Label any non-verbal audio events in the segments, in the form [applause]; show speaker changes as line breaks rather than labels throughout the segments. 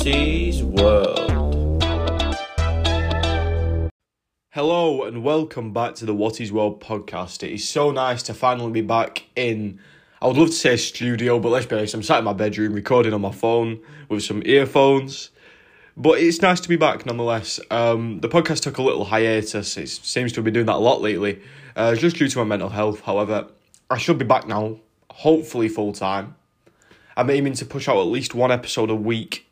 Watty's World. Hello and welcome back to the Watty's World podcast. It is so nice to finally be back in. I would love to say studio, but let's be honest, I'm sat in my bedroom recording on my phone with some earphones. But it's nice to be back nonetheless. Um, the podcast took a little hiatus. It seems to been doing that a lot lately, uh, just due to my mental health. However, I should be back now, hopefully full time. I'm aiming to push out at least one episode a week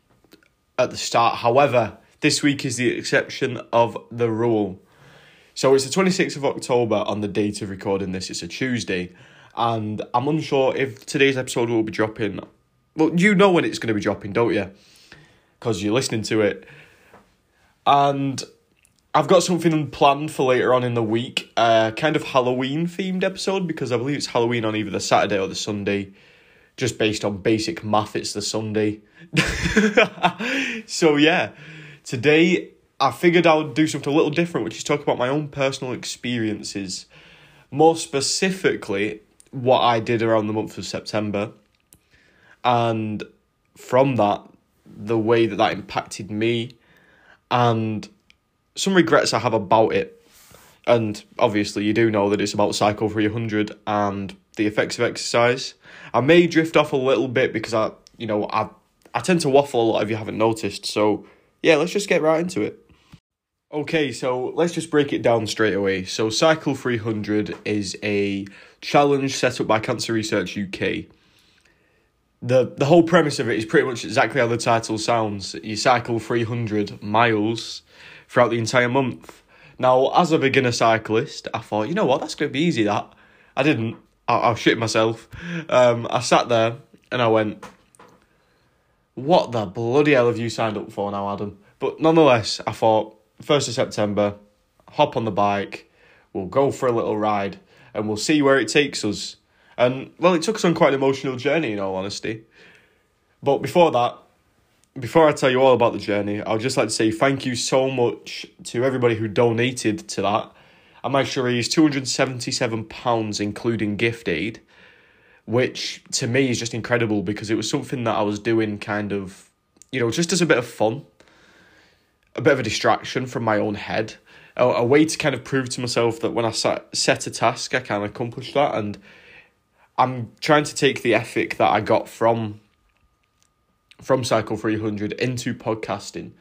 at the start. However, this week is the exception of the rule. So it's the 26th of October on the date of recording this. It's a Tuesday. And I'm unsure if today's episode will be dropping. Well, you know when it's going to be dropping, don't you? Because you're listening to it. And I've got something planned for later on in the week. Uh, kind of Halloween themed episode because I believe it's Halloween on either the Saturday or the Sunday just based on basic math, it's the Sunday. [laughs] so, yeah, today I figured I would do something a little different, which is talk about my own personal experiences. More specifically, what I did around the month of September. And from that, the way that that impacted me and some regrets I have about it. And obviously, you do know that it's about Cycle 300 and the effects of exercise. I may drift off a little bit because I, you know, I I tend to waffle a lot if you haven't noticed. So yeah, let's just get right into it. Okay, so let's just break it down straight away. So Cycle 300 is a challenge set up by Cancer Research UK. The the whole premise of it is pretty much exactly how the title sounds. You cycle 300 miles throughout the entire month. Now, as a beginner cyclist, I thought, you know what, that's going to be easy, that. I didn't. I, I shit myself. Um, I sat there and I went, "What the bloody hell have you signed up for now, Adam?" But nonetheless, I thought first of September, hop on the bike, we'll go for a little ride, and we'll see where it takes us. And well, it took us on quite an emotional journey, in all honesty. But before that, before I tell you all about the journey, I would just like to say thank you so much to everybody who donated to that. I managed to raise £277, including gift aid, which to me is just incredible because it was something that I was doing kind of, you know, just as a bit of fun, a bit of a distraction from my own head, a, a way to kind of prove to myself that when I set a task, I can accomplish that. And I'm trying to take the ethic that I got from from Cycle 300 into podcasting,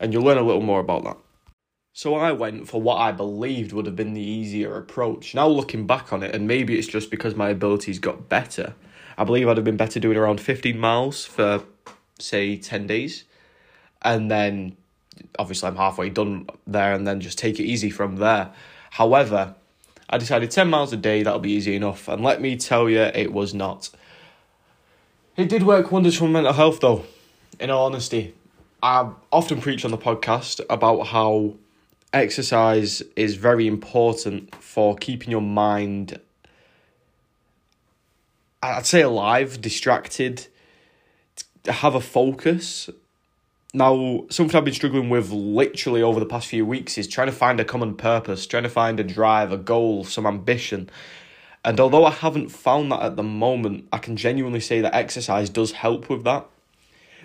and you'll learn a little more about that. So I went for what I believed would have been the easier approach. Now looking back on it, and maybe it's just because my abilities got better, I believe I'd have been better doing around 15 miles for, say, 10 days. And then, obviously, I'm halfway done there, and then just take it easy from there. However, I decided 10 miles a day, that'll be easy enough. And let me tell you, it was not. It did work wonders for mental health, though, in all honesty. I often preach on the podcast about how exercise is very important for keeping your mind I'd say alive, distracted, have a focus. Now, something I've been struggling with literally over the past few weeks is trying to find a common purpose, trying to find a drive, a goal, some ambition. And although I haven't found that at the moment, I can genuinely say that exercise does help with that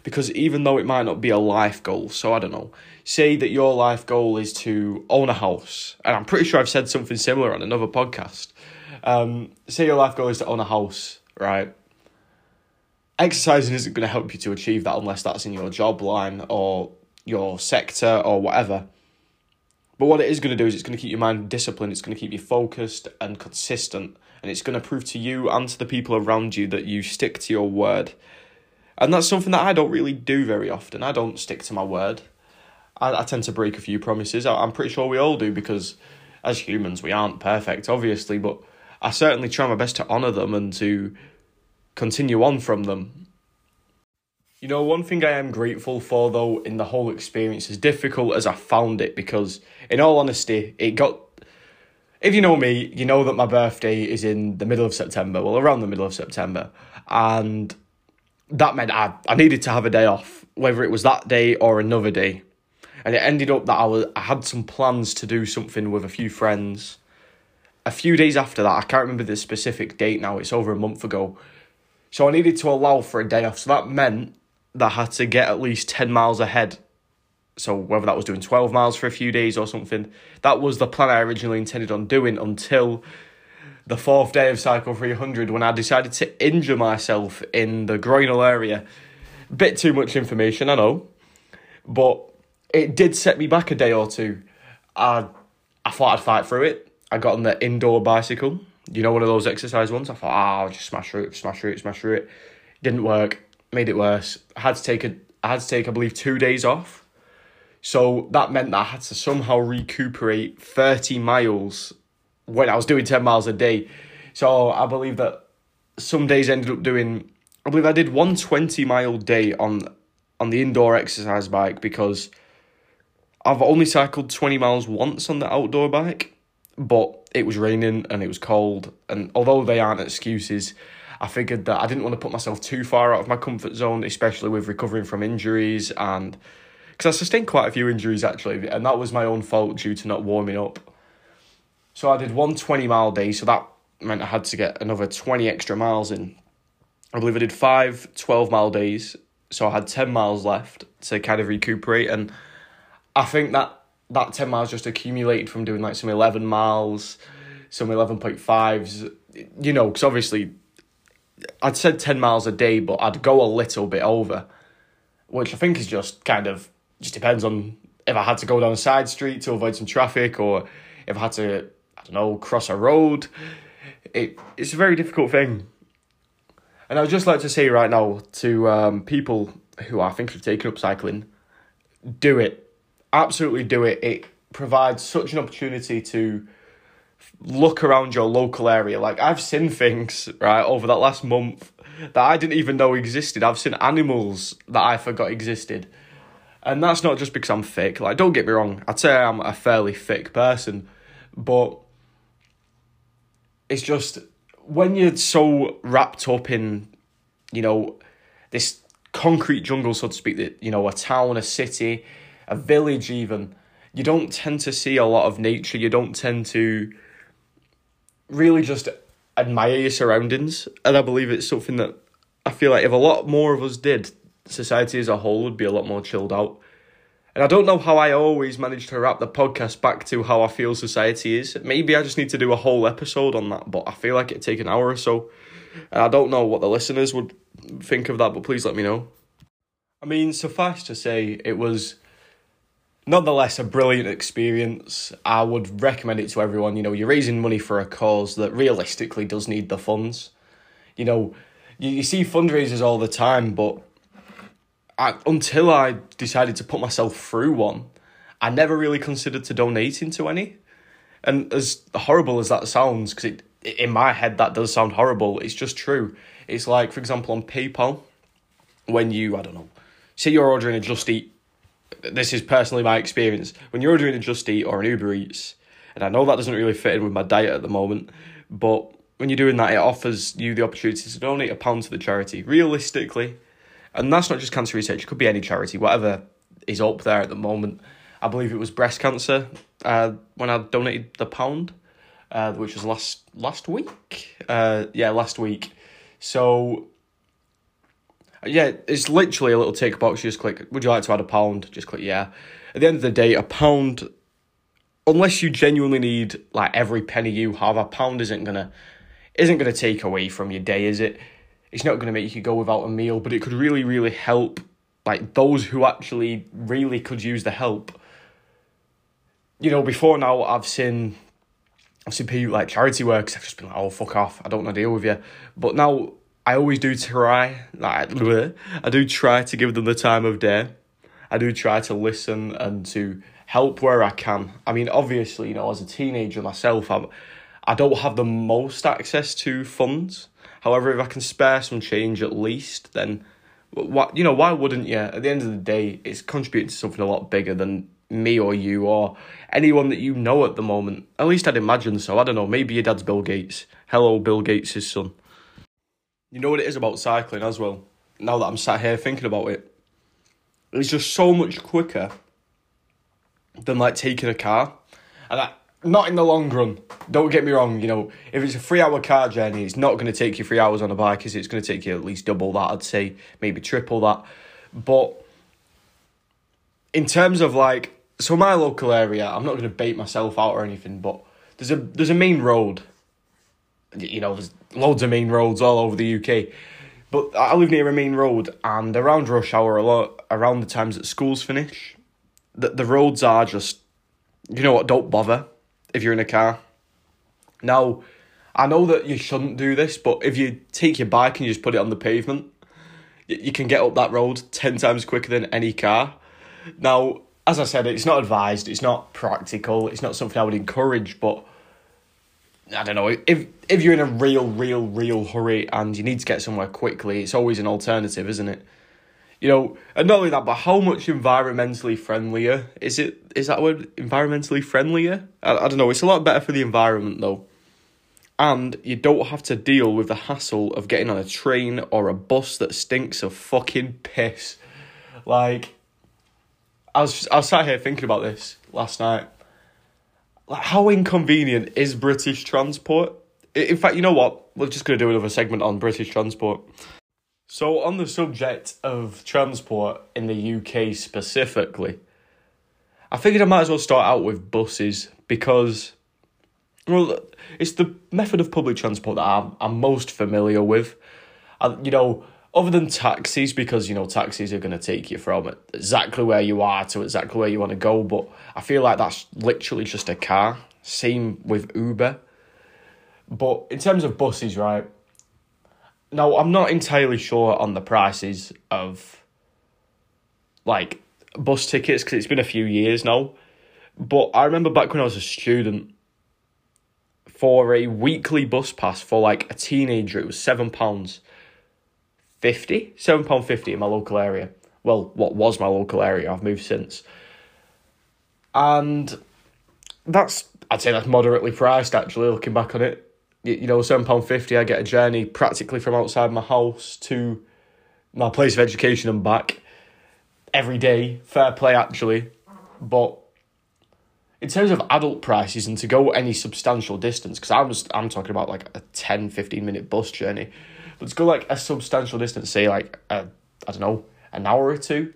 because even though it might not be a life goal, so I don't know, say that your life goal is to own a house, and I'm pretty sure I've said something similar on another podcast. Um, say your life goal is to own a house, right? Exercising isn't going to help you to achieve that unless that's in your job line or your sector or whatever. But what it is going to do is it's going to keep your mind disciplined, it's going to keep you focused and consistent, and it's going to prove to you and to the people around you that you stick to your word and that's something that I don't really do very often. I don't stick to my word. I, I tend to break a few promises. I, I'm pretty sure we all do because as humans, we aren't perfect, obviously, but I certainly try my best to honour them and to continue on from them. You know, one thing I am grateful for though in the whole experience, as difficult as I found it, because in all honesty, it got. If you know me, you know that my birthday is in the middle of September, well, around the middle of September. And that meant I, I needed to have a day off, whether it was that day or another day. And it ended up that I was I had some plans to do something with a few friends. A few days after that, I can't remember the specific date now, it's over a month ago. So I needed to allow for a day off. So that meant that I had to get at least 10 miles ahead. So whether that was doing 12 miles for a few days or something, that was the plan I originally intended on doing until the fourth day of Cycle 300 when I decided to injure myself in the groinal area. Bit too much information, I know, but it did set me back a day or two. I, I thought I'd fight through it. I got on the indoor bicycle, you know, one of those exercise ones. I thought, ah, oh, I'll just smash through it, smash through it, smash through it. Didn't work, made it worse. I had to take a, I had to take, I believe, two days off. So that meant that I had to somehow recuperate 30 miles when I was doing 10 miles a day. So I believe that some days ended up doing, I believe I did one 20 mile day on on the indoor exercise bike because I've only cycled 20 miles once on the outdoor bike, but it was raining and it was cold. And although they aren't excuses, I figured that I didn't want to put myself too far out of my comfort zone, especially with recovering from injuries and because I sustained quite a few injuries actually, and that was my own fault due to not warming up. So I did one 20 mile day, so that meant I had to get another 20 extra miles in. I believe I did five 12 mile days, so I had 10 miles left to kind of recuperate. And I think that that 10 miles just accumulated from doing like some 11 miles, some 11.5s, you know, because obviously I'd said 10 miles a day, but I'd go a little bit over, which I think is just kind of, just depends on if I had to go down a side street to avoid some traffic or if I had to don't know, cross a road. It it's a very difficult thing. And I would just like to say right now to um, people who I think have taken up cycling, do it. Absolutely do it. It provides such an opportunity to look around your local area. Like I've seen things, right, over that last month that I didn't even know existed. I've seen animals that I forgot existed. And that's not just because I'm thick. Like don't get me wrong, I'd say I'm a fairly thick person, but it's just when you're so wrapped up in, you know, this concrete jungle, so to speak, that, you know, a town, a city, a village, even, you don't tend to see a lot of nature. You don't tend to really just admire your surroundings. And I believe it's something that I feel like if a lot more of us did, society as a whole would be a lot more chilled out. And I don't know how I always manage to wrap the podcast back to how I feel society is. Maybe I just need to do a whole episode on that, but I feel like it'd take an hour or so. And I don't know what the listeners would think of that, but please let me know. I mean, suffice to say, it was nonetheless a brilliant experience. I would recommend it to everyone. You know, you're raising money for a cause that realistically does need the funds. You know, you, you see fundraisers all the time, but I, until I decided to put myself through one, I never really considered to donating to any. And as horrible as that sounds, because in my head that does sound horrible, it's just true. It's like, for example, on PayPal, when you, I don't know, say you're ordering a Just Eat. This is personally my experience. When you're ordering a Just Eat or an Uber Eats, and I know that doesn't really fit in with my diet at the moment, but when you're doing that, it offers you the opportunity to donate a pound to the charity. Realistically, and that's not just cancer research, it could be any charity, whatever is up there at the moment. I believe it was breast cancer uh, when I donated the pound, uh, which was last last week. Uh, yeah, last week. So, yeah, it's literally a little tick box. You just click, would you like to add a pound? Just click, yeah. At the end of the day, a pound, unless you genuinely need like every penny you have, a pound isn't gonna isn't gonna take away from your day, is it? It's not going to make you go without a meal, but it could really, really help like those who actually really could use the help. You know, before now I've seen I've seen people like charity works, I've just been like, oh fuck off, I don't want to deal with you. But now I always do try like [laughs] I do try to give them the time of day. I do try to listen and to help where I can. I mean, obviously, you know, as a teenager myself, I'm I don't have the most access to funds. However, if I can spare some change at least, then what you know, why wouldn't you? At the end of the day, it's contributing to something a lot bigger than me or you or anyone that you know at the moment. At least I'd imagine so. I don't know. Maybe your dad's Bill Gates. Hello, Bill Gates' son. You know what it is about cycling as well. Now that I'm sat here thinking about it, it's just so much quicker than like taking a car. And I, not in the long run. Don't get me wrong, you know, if it's a three hour car journey, it's not going to take you three hours on a bike, is? It's going to take you at least double that, I'd say, maybe triple that. But in terms of like, so my local area, I'm not going to bait myself out or anything, but there's a there's a main road. You know, there's loads of main roads all over the UK. But I live near a main road, and around rush hour, a lot around the times that schools finish, the the roads are just, you know what? Don't bother if you're in a car. Now, I know that you shouldn't do this, but if you take your bike and you just put it on the pavement, you can get up that road ten times quicker than any car. Now, as I said, it's not advised, it's not practical, it's not something I would encourage, but I don't know if if you're in a real, real, real hurry and you need to get somewhere quickly, it's always an alternative, isn't it? You know, and not only that, but how much environmentally friendlier is it? Is that word environmentally friendlier? I, I don't know. It's a lot better for the environment though, and you don't have to deal with the hassle of getting on a train or a bus that stinks of fucking piss. Like, I was I was sat here thinking about this last night like how inconvenient is British transport? In fact, you know what? We're just going to do another segment on British transport. So, on the subject of transport in the UK specifically, I figured I might as well start out with buses because, well, it's the method of public transport that I'm, I'm most familiar with. I, you know, other than taxis, because you know taxis are going to take you from exactly where you are to exactly where you want to go. But I feel like that's literally just a car. Same with Uber. But in terms of buses, right? Now I'm not entirely sure on the prices of like bus tickets because it's been a few years now. But I remember back when I was a student, for a weekly bus pass for like a teenager, it was seven pounds 50, £7.50 in my local area. Well, what was my local area, I've moved since. And that's, I'd say that's moderately priced actually, looking back on it. You, know, £7.50, I get a journey practically from outside my house to my place of education and back every day. Fair play, actually. But in terms of adult prices and to go any substantial distance, because I'm, just, I'm talking about like a 10, 15 minute bus journey but to go like a substantial distance, say like I don't know, an hour or two,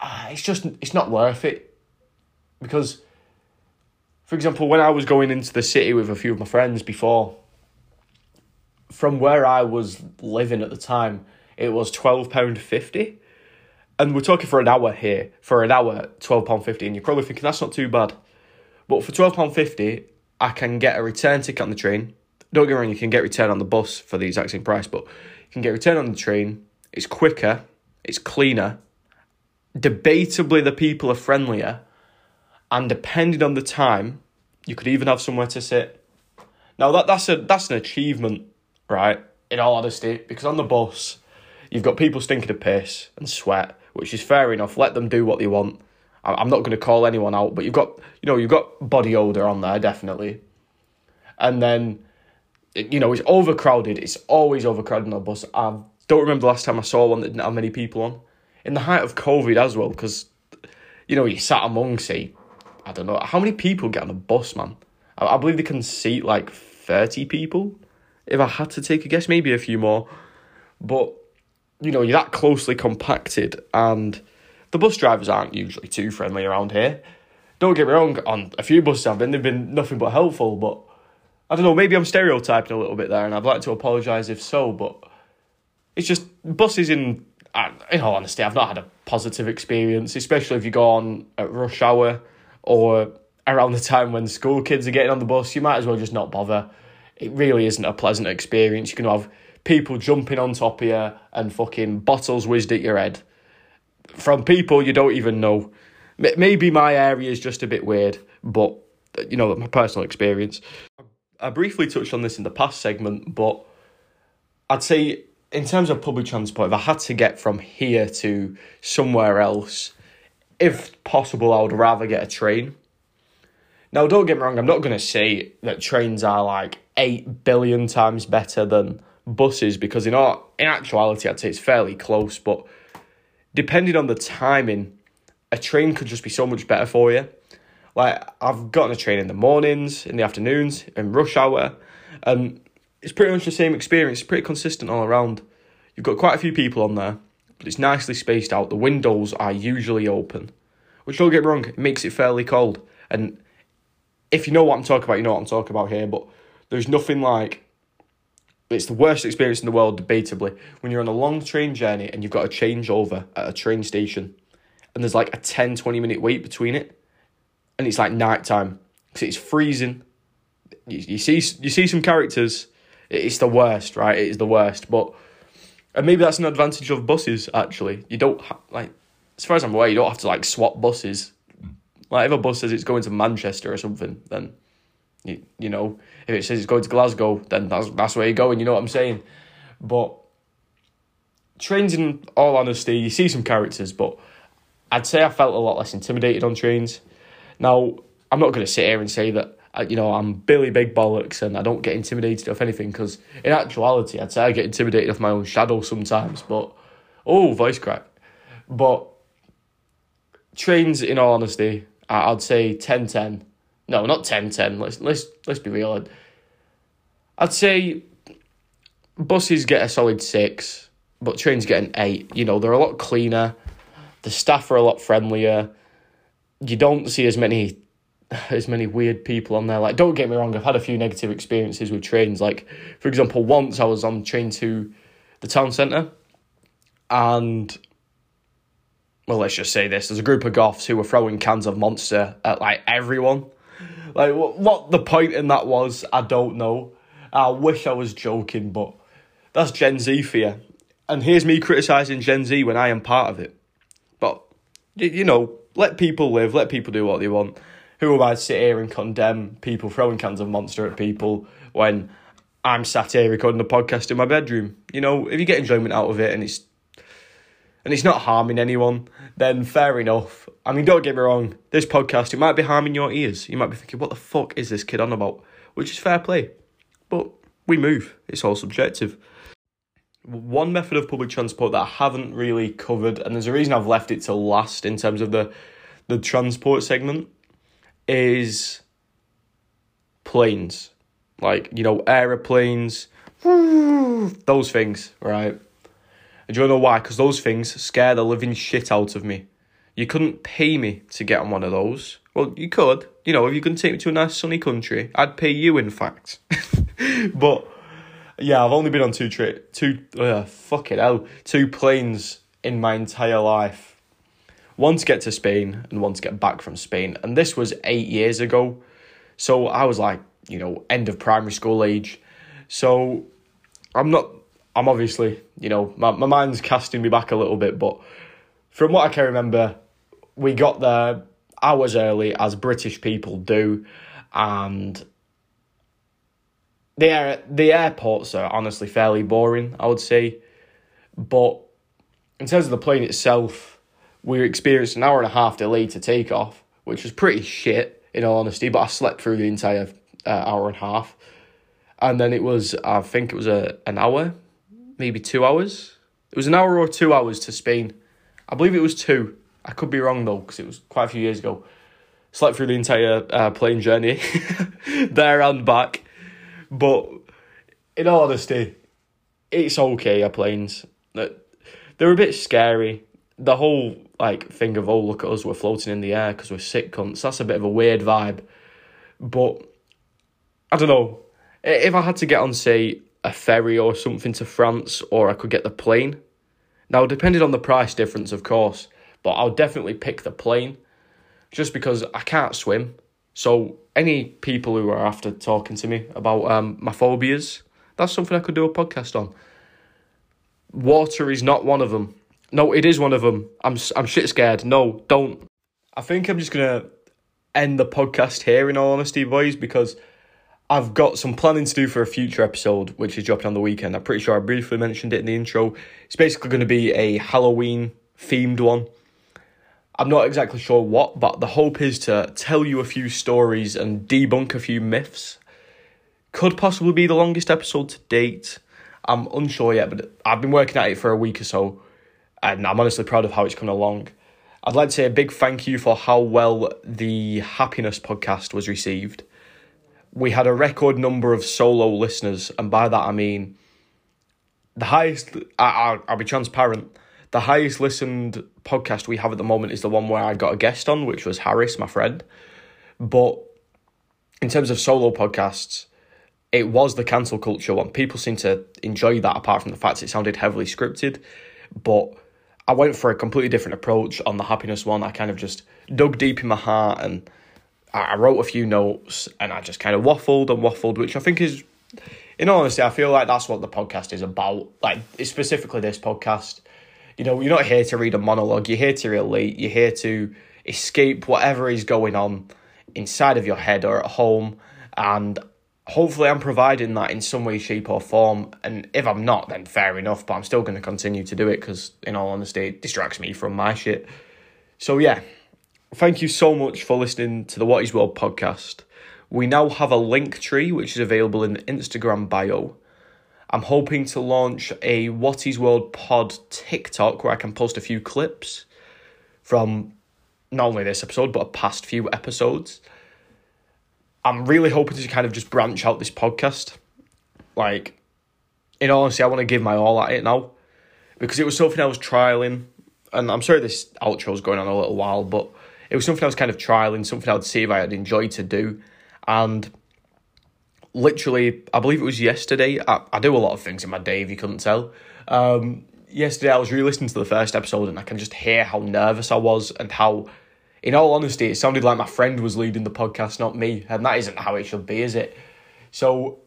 uh, it's just it's not worth it. Because, for example, when I was going into the city with a few of my friends before, from where I was living at the time, it was twelve pound fifty, and we're talking for an hour here. For an hour, twelve pound fifty, and you're probably thinking that's not too bad. But for twelve pound fifty, I can get a return ticket on the train don't get me wrong, you can get return on the bus for the exact same price, but you can get return on the train. It's quicker, it's cleaner. Debatably, the people are friendlier, and depending on the time, you could even have somewhere to sit. Now that that's a that's an achievement, right? In all honesty, because on the bus, you've got people stinking of piss and sweat, which is fair enough. Let them do what they want. I'm not going to call anyone out, but you've got you know you've got body odor on there definitely, and then you know, it's overcrowded. It's always overcrowded on the bus. I don't remember the last time I saw one that didn't have many people on. In the height of COVID as well, because, you know, you sat among, say, I don't know, how many people get on a bus, man? I, I believe they can seat like 30 people. If I had to take a guess, maybe a few more. But, you know, you're that closely compacted, and the bus drivers aren't usually too friendly around here. Don't get me wrong, on a few buses I've been, they've been nothing but helpful, but I don't know, maybe I'm stereotyping a little bit there, and I'd like to apologise if so, but it's just buses in. Uh, in all honesty, I've not had a positive experience, especially if you go on at rush hour or around the time when school kids are getting on the bus. You might as well just not bother. It really isn't a pleasant experience. You can have people jumping on top of you and fucking bottles whizzed at your head from people you don't even know. Maybe my area is just a bit weird, but you know, my personal experience. I briefly touched on this in the past segment, but I'd say in terms of public transport, if I had to get from here to somewhere else, if possible, I would rather get a train. Now, don't get me wrong, I'm not going to say that trains are like 8 billion times better than buses because in, all, in actuality, I'd say it's fairly close, but depending on the timing, a train could just be so much better for you. Like I've gotten a train in the mornings, in the afternoons, in rush hour, and it's pretty much the same experience. It's pretty consistent all around. You've got quite a few people on there, but it's nicely spaced out. The windows are usually open, which don't get wrong, it makes it fairly cold. And if you know what I'm talking about, you know what I'm talking about here. But there's nothing like it's the worst experience in the world, debatably, when you're on a long train journey and you've got to change over at a train station, and there's like a 10, 20 minute wait between it, and it's like night time because it's freezing. You, you see you see some characters. It's the worst, right? It is the worst, but and maybe that's an advantage of buses. Actually, you don't ha- like, as far as I'm aware, you don't have to like swap buses. Like if a bus says it's going to Manchester or something, then you you know if it says it's going to Glasgow, then that's that's where you're going. You know what I'm saying? But trains, in all honesty, you see some characters, but I'd say I felt a lot less intimidated on trains. Now I'm not going to sit here and say that you know, I'm Billy Big Bollocks and I don't get intimidated of anything because in actuality, I'd say I get intimidated of my own shadow sometimes. But, oh, voice crack. But trains, in all honesty, I'd say 10 10. No, not 10 10. Let's, let's, let's be real. I'd say buses get a solid six, but trains get an eight. You know, they're a lot cleaner, the staff are a lot friendlier. You don't see as many [sighs] as many weird people on there. Like, don't get me wrong, I've had a few negative experiences with trains. Like, for example, once I was on train to the town centre, and well, let's just say this: there's a group of goths who were throwing cans of Monster at like everyone. Like, what, what the point in that was, I don't know. I wish I was joking, but that's Gen Z fear. And here's me criticising Gen Z when I am part of it. But, you know, let people live, let people do what they want who am I to sit here and condemn people throwing cans of monster at people when I'm sat here recording a podcast in my bedroom? You know, if you get enjoyment out of it and it's and it's not harming anyone, then fair enough. I mean, don't get me wrong, this podcast, it might be harming your ears. You might be thinking, what the fuck is this kid on about? Which is fair play. But we move, it's all subjective. One method of public transport that I haven't really covered, and there's a reason I've left it to last in terms of the, the transport segment, is planes. Like, you know, aeroplanes, [laughs] those things, right? And you know why? Because those things scare the living shit out of me. You couldn't pay me to get on one of those. Well, you could. You know, if you could take me to a nice sunny country, I'd pay you, in fact. [laughs] but yeah, I've only been on two trip, two uh, fuck it hell, two planes in my entire life one to get to Spain and one to get back from Spain. And this was eight years ago. So I was like, you know, end of primary school age. So I'm not, I'm obviously, you know, my, my mind's casting me back a little bit, but from what I can remember, we got there hours early, as British people do, and the air, the airports are honestly fairly boring, I would say. But in terms of the plane itself, we experienced an hour and a half delay to take off, which was pretty shit, in all honesty, but I slept through the entire uh, hour and a half. And then it was, I think it was a an hour, maybe two hours. It was an hour or two hours to Spain. I believe it was two. I could be wrong though, because it was quite a few years ago. Slept through the entire uh, plane journey, [laughs] there and back. But in all honesty, it's okay, our planes. They're a bit scary. The whole like thing of oh look at us we're floating in the air because we're sick cunts. That's a bit of a weird vibe, but I don't know if I had to get on say a ferry or something to France or I could get the plane. Now depending on the price difference of course, but I'll definitely pick the plane just because I can't swim. So any people who are after talking to me about um, my phobias, that's something I could do a podcast on. Water is not one of them. No, it is one of them. I'm I'm shit scared. No, don't. I think I'm just gonna end the podcast here. In all honesty, boys, because I've got some planning to do for a future episode, which is dropping on the weekend. I'm pretty sure I briefly mentioned it in the intro. It's basically going to be a Halloween themed one. I'm not exactly sure what, but the hope is to tell you a few stories and debunk a few myths. Could possibly be the longest episode to date. I'm unsure yet, but I've been working at it for a week or so and I'm honestly proud of how it's coming along. I'd like to say a big thank you for how well the Happiness podcast was received. We had a record number of solo listeners, and by that I mean the highest, I, I, I'll be transparent, The highest listened podcast we have at the moment is the one where I got a guest on, which was Harris, my friend. But in terms of solo podcasts, it was the cancel culture one. People seem to enjoy that, apart from the fact it sounded heavily scripted. But I went for a completely different approach on the happiness one. I kind of just dug deep in my heart and I wrote a few notes and I just kind of waffled and waffled, which I think is, in honesty, I feel like that's what the podcast is about. Like, specifically this podcast. You know, you're not here to read a monologue, you're here to relate, you're here to escape whatever is going on inside of your head or at home. And hopefully I'm providing that in some way, shape, or form. And if I'm not, then fair enough, but I'm still going to continue to do it because, in all honesty, it distracts me from my shit. So, yeah, thank you so much for listening to the Watty's World podcast. We now have a Linktree which is available in the Instagram bio. I'm hoping to launch a Watty's World pod TikTok where I can post a few clips from not only this episode but a past few episodes. I'm really hoping to kind of just branch out this podcast. Like, in all honesty, I want to give my all at it now because it was something I was trialing. And I'm sorry this outro is going on a little while, but it was something I was kind of trialing, something I would see if I had enjoyed to do. And literally, I believe it was yesterday. I, I do a lot of things in my day, if you couldn't tell. Um, yesterday, I was re listening to the first episode and I can just hear how nervous I was and how, in all honesty, it sounded like my friend was leading the podcast, not me. And that isn't how it should be, is it? So,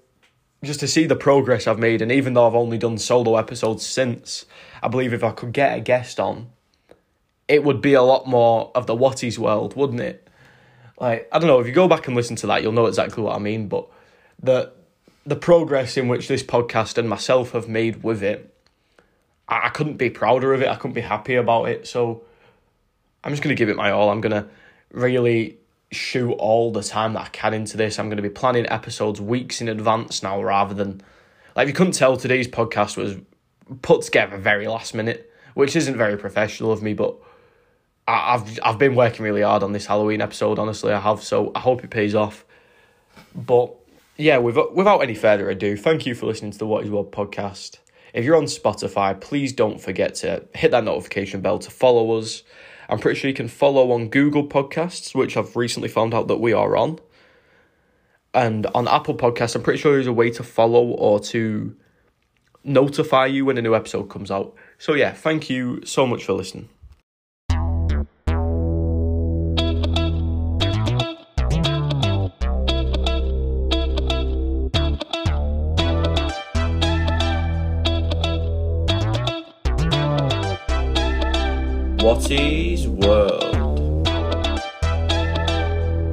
just to see the progress I've made, and even though I've only done solo episodes since, I believe if I could get a guest on, it would be a lot more of the Watty's World, wouldn't it? Like, I don't know, if you go back and listen to that, you'll know exactly what I mean, but the the progress in which this podcast and myself have made with it, I, I couldn't be prouder of it. I couldn't be happy about it. So I'm just gonna give it my all. I'm gonna really shoot all the time that I can into this. I'm gonna be planning episodes weeks in advance now rather than like you couldn't tell today's podcast was put together very last minute, which isn't very professional of me, but I've I've been working really hard on this Halloween episode. Honestly, I have. So I hope it pays off. But yeah, without, without any further ado, thank you for listening to the Watty's World podcast. If you're on Spotify, please don't forget to hit that notification bell to follow us. I'm pretty sure you can follow on Google Podcasts, which I've recently found out that we are on. And on Apple Podcasts, I'm pretty sure there's a way to follow or to notify you when a new episode comes out. So, yeah, thank you so much for listening. Watty's World.